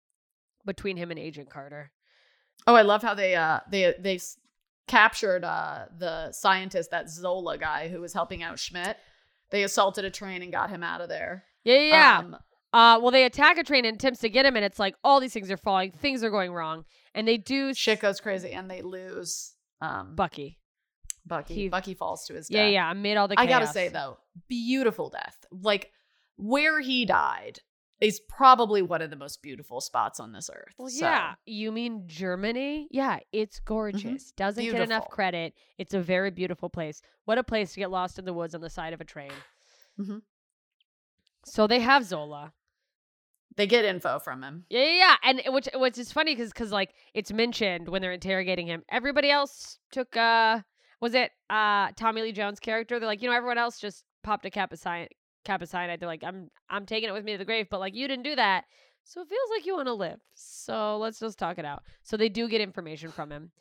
between him and Agent Carter. Oh, I love how they uh they they s- captured uh the scientist that Zola guy who was helping out Schmidt. They assaulted a train and got him out of there. Yeah, yeah. yeah. Um, uh, well, they attack a train and attempts to get him, and it's like all these things are falling, things are going wrong, and they do shit goes crazy and they lose um Bucky. Bucky. he- Bucky falls to his death. Yeah, yeah. Amid all the I gotta say though, beautiful death. Like where he died is probably one of the most beautiful spots on this earth. Well, So, yeah. You mean Germany? Yeah, it's gorgeous. Doesn't get enough credit. It's a very beautiful place. What a place to get lost in the woods on the side of a train. Mhm. So they have Zola. They get info from him. Yeah, yeah, yeah. And which which is funny because because like it's mentioned when they're interrogating him. Everybody else took uh was it uh Tommy Lee Jones' character? They're like, you know, everyone else just popped a cyan cap of cyanide. They're like, I'm I'm taking it with me to the grave, but like you didn't do that. So it feels like you want to live. So let's just talk it out. So they do get information from him.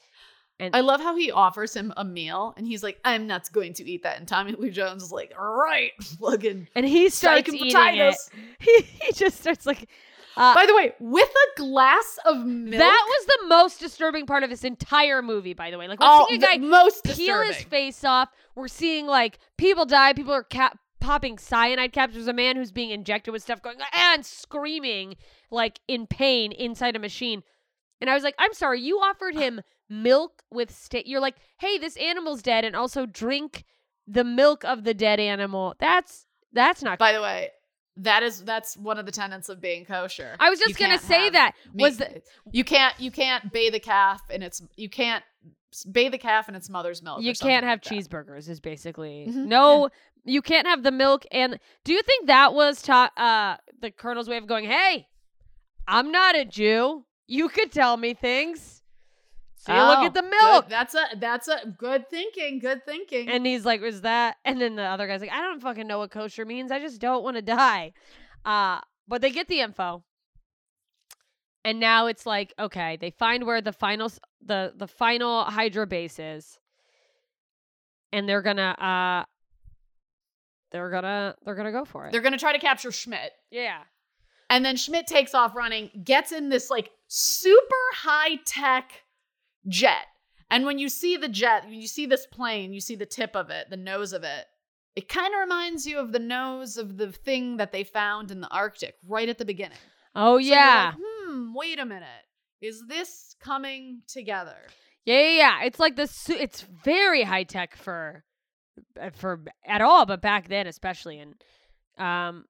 And I love how he offers him a meal and he's like, I'm not going to eat that. And Tommy Lee Jones is like, all right, fucking and he starts eating potatoes. it. He, he just starts like uh, By the way, with a glass of milk. that was the most disturbing part of this entire movie, by the way. Like we're oh, seeing a guy most peel disturbing. his face off. We're seeing like people die. People are cap- popping cyanide caps. There's a man who's being injected with stuff going and screaming like in pain inside a machine. And I was like, I'm sorry, you offered him milk with steak. You're like, hey, this animal's dead, and also drink the milk of the dead animal. That's that's not. By the way, that is that's one of the tenets of being kosher. I was just You gonna say that meat- was the, you can't you can't bathe the calf and it's you can't bathe a calf in its mother's milk. you can't have like cheeseburgers. Is basically Mhm, no. You can't have the milk. And do you think that was ta- uh the colonel's way of going? Hey, I'm not a Jew. You could tell me things. So you look Oh, at the good. milk. That's a that's a good thinking. Good thinking. And he's like, "Was that?" And then the other guy's like, "I don't fucking know what kosher means. I just don't want to die." Uh, but they get the info, and now it's like, okay, they find where the final the the final Hydra base is, and they're gonna uh, they're gonna they're gonna go for it. They're gonna try to capture Schmidt. yeah, And then Schmidt takes off running, gets in this like super high tech jet. And when you see the jet, when you see this plane, you see the tip of it, the nose of it, it kind of reminds you of the nose of the thing that they found in the Arctic right at the beginning. oh So yeah, like, hmm, wait a minute. Is this coming together? yeah, yeah, yeah. It's like this. It's very high tech for uh, for at all, but back then especially, and um,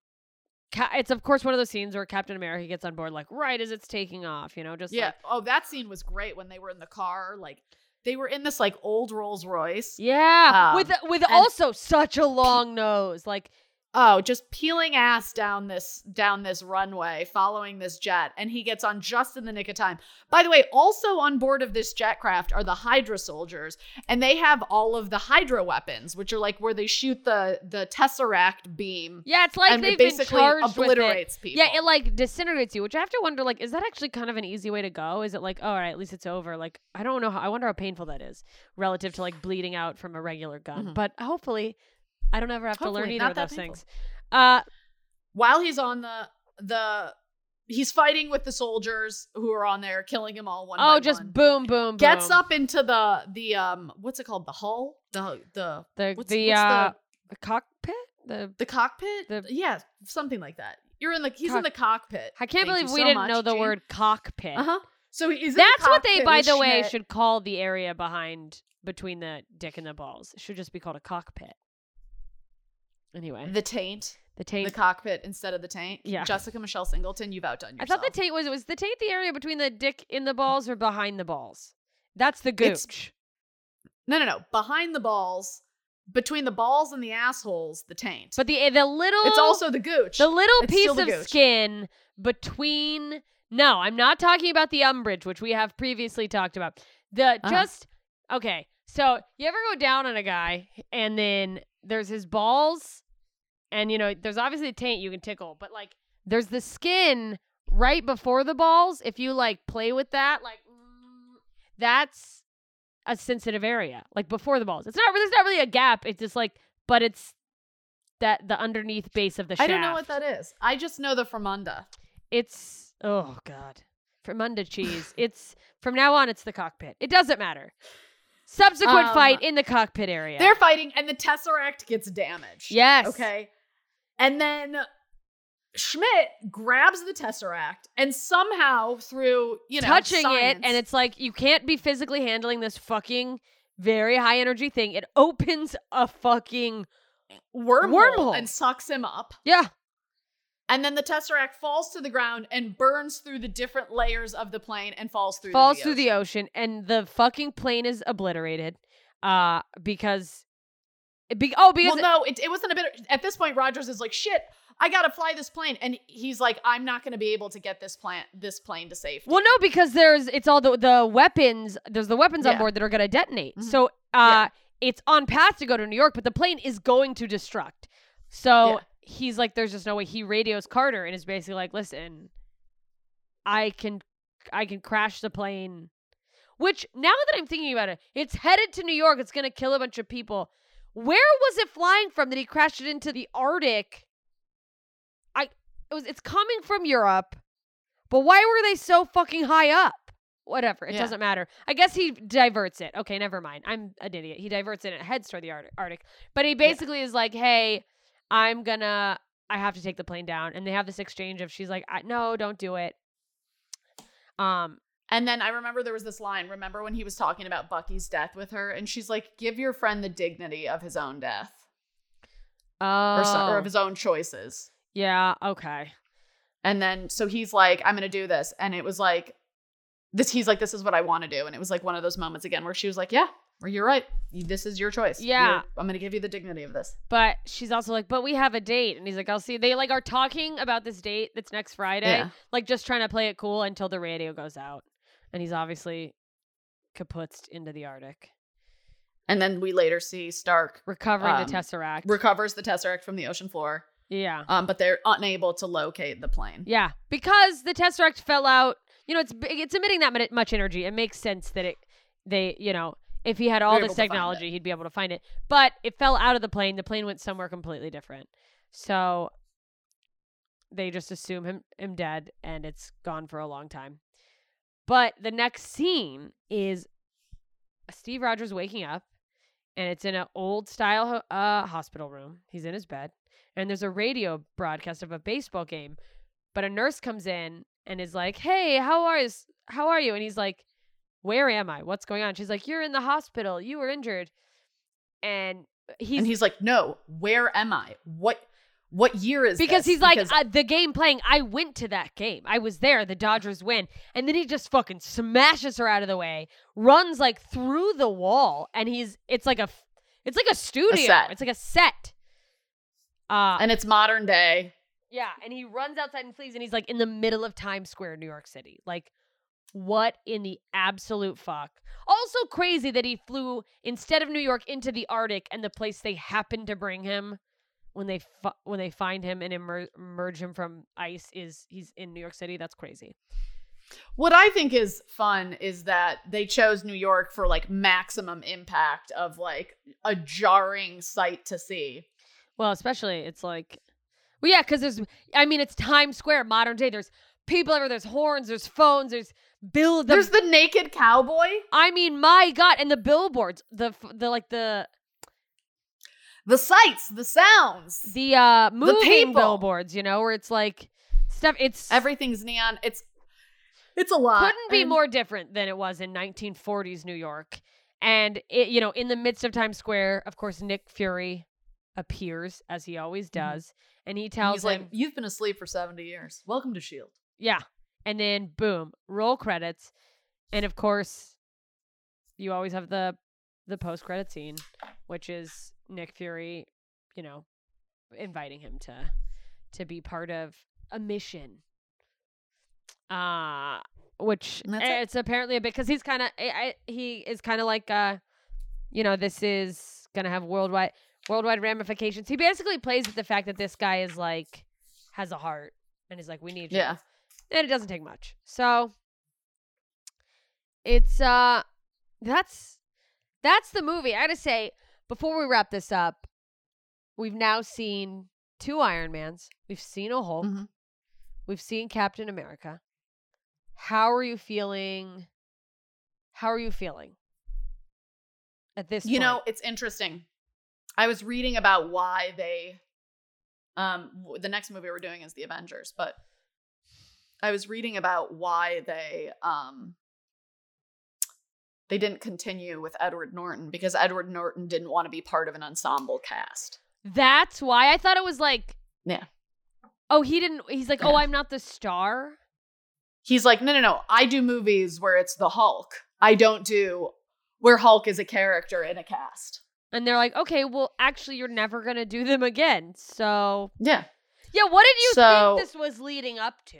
Ca- it's of course one of those scenes where Captain America gets on board like right as it's taking off, you know, just Yeah. like oh, that scene was great when they were in the car. Like they were in this like old Rolls Royce. yeah, Um, with with also such a long nose, like oh, just peeling ass down this down this runway, following this jet, and he gets on just in the nick of time. By the way, also on board of this jet craft are the Hydra soldiers, and they have all of the Hydra weapons, which are like where they shoot the the Tesseract beam, Yeah, it's like they've it been basically charged with it. people. Yeah, it like disintegrates you, which I have to wonder. Like, is that actually kind of an easy way to go? Is it like, oh, all right, at least it's over? Like, I don't know. How, I wonder how painful that is relative to like bleeding out from a regular gun. Mhm. But hopefully, I don't ever have to learn either of those painful. things. Uh, while he's on the the he's fighting with the soldiers who are on there, killing him all one by oh, just one. boom, boom, Gets up into the the um what's it called the hull the the the what's- the what's uh the- cockpit. The the cockpit The- yeah something like that. You're in the he's in the cockpit. I can't Thank believe we so didn't much, know the Jane. word cockpit. Uh huh. So he's in the That's what they, by the way, should call the area behind between the dick and the balls. It should just be called a cockpit. Anyway, the taint the taint. the cockpit instead of the taint. Yeah. Jessica Michelle Singleton, you've outdone yourself. I thought the taint was was the taint the area between the dick in the balls or behind the balls. That's the It's- gooch. no no no behind the balls between the balls and the assholes the taint. But the eh, the little it's also the gooch. the little It's piece still of gooch. skin between. No, I'm not talking about the umbrage, which we have previously talked about. The Uh-huh. just okay. So you ever go down on a guy and then there's his balls, and you know there's obviously a taint you can tickle, but like there's the skin right before the balls. If you like play with that, like mm, that's a sensitive area, like before the balls. It's not really, it's not really a gap. It's just like, but it's that the underneath base of the I don't know what that is. I just know the Fremunda. It's oh god, Fremunda cheese. it's from now on. It's the cockpit. It doesn't matter. Subsequent Um, fight in the cockpit area. They're fighting, and the Tesseract gets damaged. yes. Okay. And then Schmidt grabs the Tesseract and somehow through, you know, touching it, and it's like you can't be physically handling this fucking very high energy thing. It opens a fucking wormhole, wormhole. and sucks him up. yeah. And then the Tesseract falls to the ground and burns through the different layers of the plane and falls through falls the through the ocean, and the fucking plane is obliterated. Uh, because. Be- oh, because Well, no, it, it wasn't a bit. At this point, Rogers is like, "Shit, I gotta fly this plane," and he's like, "I'm not gonna be able to get this plant, this plane to safety." Well, no, because there's it's all the the weapons. There's the weapons on board that are going to detonate. Mhm. So uh, it's on path to go to New York, but the plane is going to destruct. So Yeah. He's like, "There's just no way." He radios Carter and is basically like, "Listen, I can, I can crash the plane." Which now that I'm thinking about it, it's headed to New York. It's going to kill a bunch of people. Where was it flying from that he crashed it into the Arctic? I it was. It's coming from Europe. But why were they so fucking high up? Whatever, it Yeah. doesn't matter. I guess he diverts it. Okay, never mind. I'm an idiot. He diverts it and it heads toward the Arctic. Arctic. But he basically is like, "Hey, I'm gonna. I have to take the plane down." And they have this exchange of she's like, I, "No, don't do it." Um. And then I remember there was this line. Remember when he was talking about Bucky's death with her, and she's like, "Give your friend the dignity of his own death, Oh. or, so, or of his own choices." yeah. Okay. And then so he's like, "I'm gonna do this," and it was like, this. He's like, "This is what I want to do," and it was like one of those moments again where she was like, "Yeah, well, you're right. You- This is your choice. Yeah. You're- I'm gonna give you the dignity of this." But she's also like, "But we have a date," and he's like, "I'll see." They like are talking about this date that's next Friday. Yeah. like just trying to play it cool until the radio goes out, and he's obviously kaputzed into the Arctic, And then we later see Stark recovering Um, the Tesseract. recovers the Tesseract from the ocean floor, yeah, um, but they're unable to locate the plane. yeah, because the Tesseract fell out. You know, it's big- it's emitting that mu- much energy. It makes sense that it they you know if he had all this able to find technology, he'd be able to find it. But it fell out of the plane. The plane went somewhere completely different. So they just assume him him dead, and it's gone for a long time. But the next scene is Steve Rogers waking up, and it's in an old style uh, hospital room. He's in his bed, and there's a radio broadcast of a baseball game. But a nurse comes in and is like, "Hey, how are you? How are you?" And he's like, "Where am I? What's going on?" She's like, "You're in the hospital. You were injured." And he's, and he's like, "No, where am I? What what year is because this?" he's like Because- uh, the game playing. I went to that game. I was there. The Dodgers win, and then he just fucking smashes her out of the way, runs like through the wall, and he's it's like a it's like a studio. set. It's like a set. Uh, And it's modern day. yeah, and he runs outside and flees, and he's like in the middle of Times Square, New York City. Like, what in the absolute fuck? Also crazy that he flew instead of New York into the Arctic, and the place they happen to bring him when they fu- when they find him and emer- emerge him from ice is he's in New York City. That's crazy. What I think is fun is that they chose New York for like maximum impact of like a jarring sight to see. Well, especially it's like, well, yeah, because there's, I mean, it's Times Square, modern day. There's people everywhere. There's horns. There's phones. There's bill. The, There's the naked cowboy, I mean, my God, and the billboards, the the like the the sights, the sounds. the uh moving people. billboards, you know, where it's like stuff. It's Everything's neon. It's it's a lot. couldn't be And- more different than it was in 1940s New York. And it, you know, in the midst of Times Square, of course, Nick Fury appears as he always Mhm. does, and he tells He's him, like, "You've been asleep for 70 years. Welcome to Shield." Yeah. And then boom, roll credits. And of course, you always have the the post credit scene, which is Nick Fury, you know, inviting him to to be part of a mission. Uh which it. it's apparently a bit because he's kind of he is kind of like uh you know this is gonna have worldwide worldwide ramifications. He basically plays with the fact that this guy is like has a heart and he's like we need you Yeah. And it doesn't take much. So it's uh that's that's the movie. I gotta say, before we wrap this up, we've now seen two Iron Mans. We've seen a Hulk. Mhm. We've seen Captain America. How are you feeling? How are you feeling at this You point? know, it's interesting. I was reading about why they um the next movie we're doing is the Avengers, but I was reading about why they um they didn't continue with Edward Norton because Edward Norton didn't want to be part of an ensemble cast. that's why I thought it was like Yeah. Oh, he didn't. He's like, oh, I'm not the star. He's like, "No, no, no. I do movies where it's the Hulk. I don't do where Hulk is a character in a cast." And they're like, okay, well, actually, you're never gonna do them again. So Yeah. Yeah, what did you So- think this was leading up to?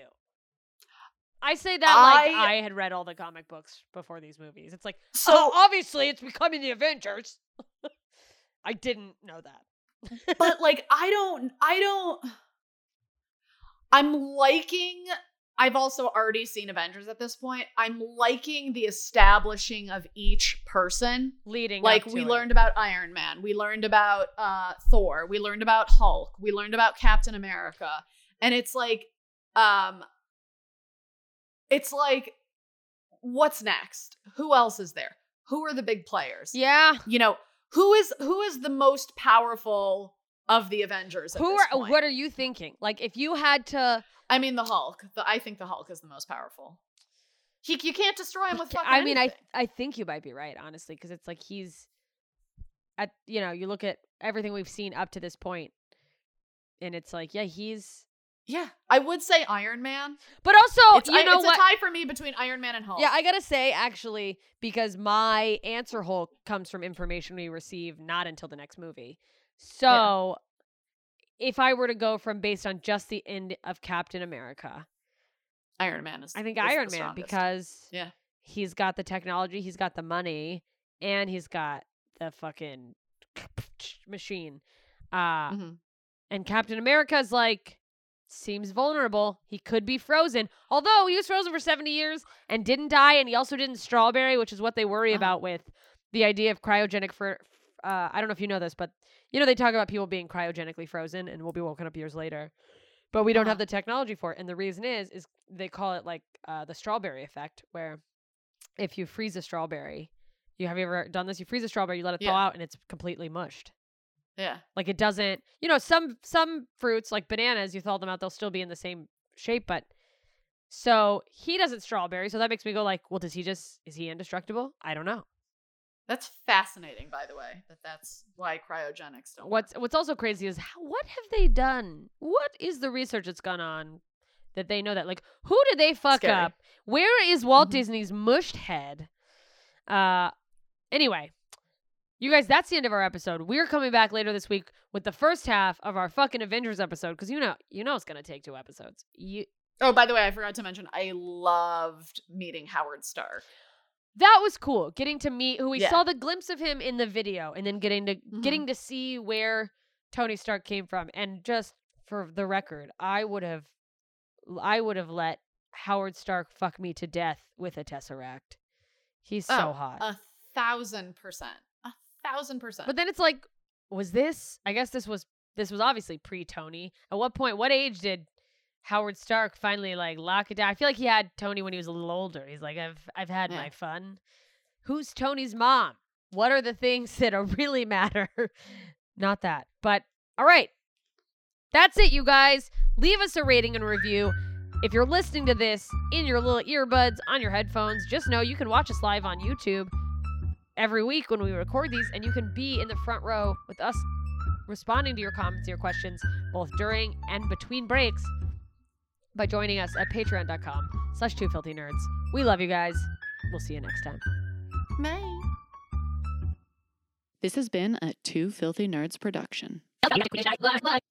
I say that like I- I had read all the comic books before these movies. It's like, So oh, obviously it's becoming the Avengers. I didn't know that. but like I don't I don't I'm liking I've also already seen Avengers at this point. I'm liking the establishing of each person. Leading Like we it. learned about Iron Man, we learned about uh Thor, we learned about Hulk, we learned about Captain America. And it's like um it's like what's next? Who else is there? Who are the big players? Yeah. you know who is who is the most powerful of the avengers at Who this are point? what are you thinking? Like if you had to i mean the hulk the, i think the hulk is the most powerful he, you can't destroy him with fucking I mean, I. I think you might be right, honestly, because it's like he's at you know, you look at everything we've seen up to this point, and it's like, yeah, he's yeah i would say iron man but also it's, you I- know it's what a tie for me between iron man and hulk Yeah, I gotta say, actually, because my answer Hulk comes from information we receive not until the next movie. So, if I were to go from based on just the end of Captain America, iron man is I think is Iron Man strongest. because Yeah. he's got the technology, he's got the money, and he's got the fucking machine. Uh, Mhm. and Captain America's like seems vulnerable. He could be frozen. Although he was frozen for 70 years and didn't die and he also didn't strawberry, which is what they worry Uh-huh. about with the idea of cryogenic for uh, I don't know if you know this, but you know they talk about people being cryogenically frozen and will be woken up years later. But we don't have Uh-huh. the technology for it. And the reason is is they call it like uh, the strawberry effect where if you freeze a strawberry, you have you ever done this? You freeze a strawberry, you let it thaw Yeah. out and it's completely mushed. Yeah Like it doesn't, you know, some some fruits like bananas, you thaw them out, they'll still be in the same shape, but so he doesn't strawberry, so that makes me go like, well, does he just is he indestructible? I don't know. that's fascinating by the way that that's why cryogenics don't work. What's what's also crazy is how, what have they done? What is the research that's gone on that they know that? Like, who did they fuck Scary. up? Where is Walt Mhm. Disney's mushed head? Uh, anyway, You guys, that's the end of our episode. We're coming back later this week with the first half of our fucking Avengers episode because you know, you know, it's gonna take two episodes. You Oh, by the way, I forgot to mention I loved meeting Howard Stark. that was cool. Getting to meet who we Yeah. saw the glimpse of him in the video, and then getting to Mhm. getting to see where Tony Stark came from. And just for the record, I would have, I would have let Howard Stark fuck me to death with a tesseract. He's so Oh, hot. A thousand percent. Thousand percent. But then it's like, was this? I guess this was this was obviously pre Tony. At what point? What age did Howard Stark finally like lock it down? I feel like he had Tony when he was a little older. He's like, I've I've had Yeah. my fun. Who's Tony's mom? What are the things that are really matter? Not that. But all right. That's it, you guys. Leave us a rating and review. If you're listening to this in your little earbuds on your headphones, just know you can watch us live on YouTube every week when we record these, and you can be in the front row with us responding to your comments, and your questions, both during and between breaks by joining us at patreon.com slash two filthy nerds. We love you guys. We'll see you next time. May. This has been a Two Filthy Nerds production. Black, black.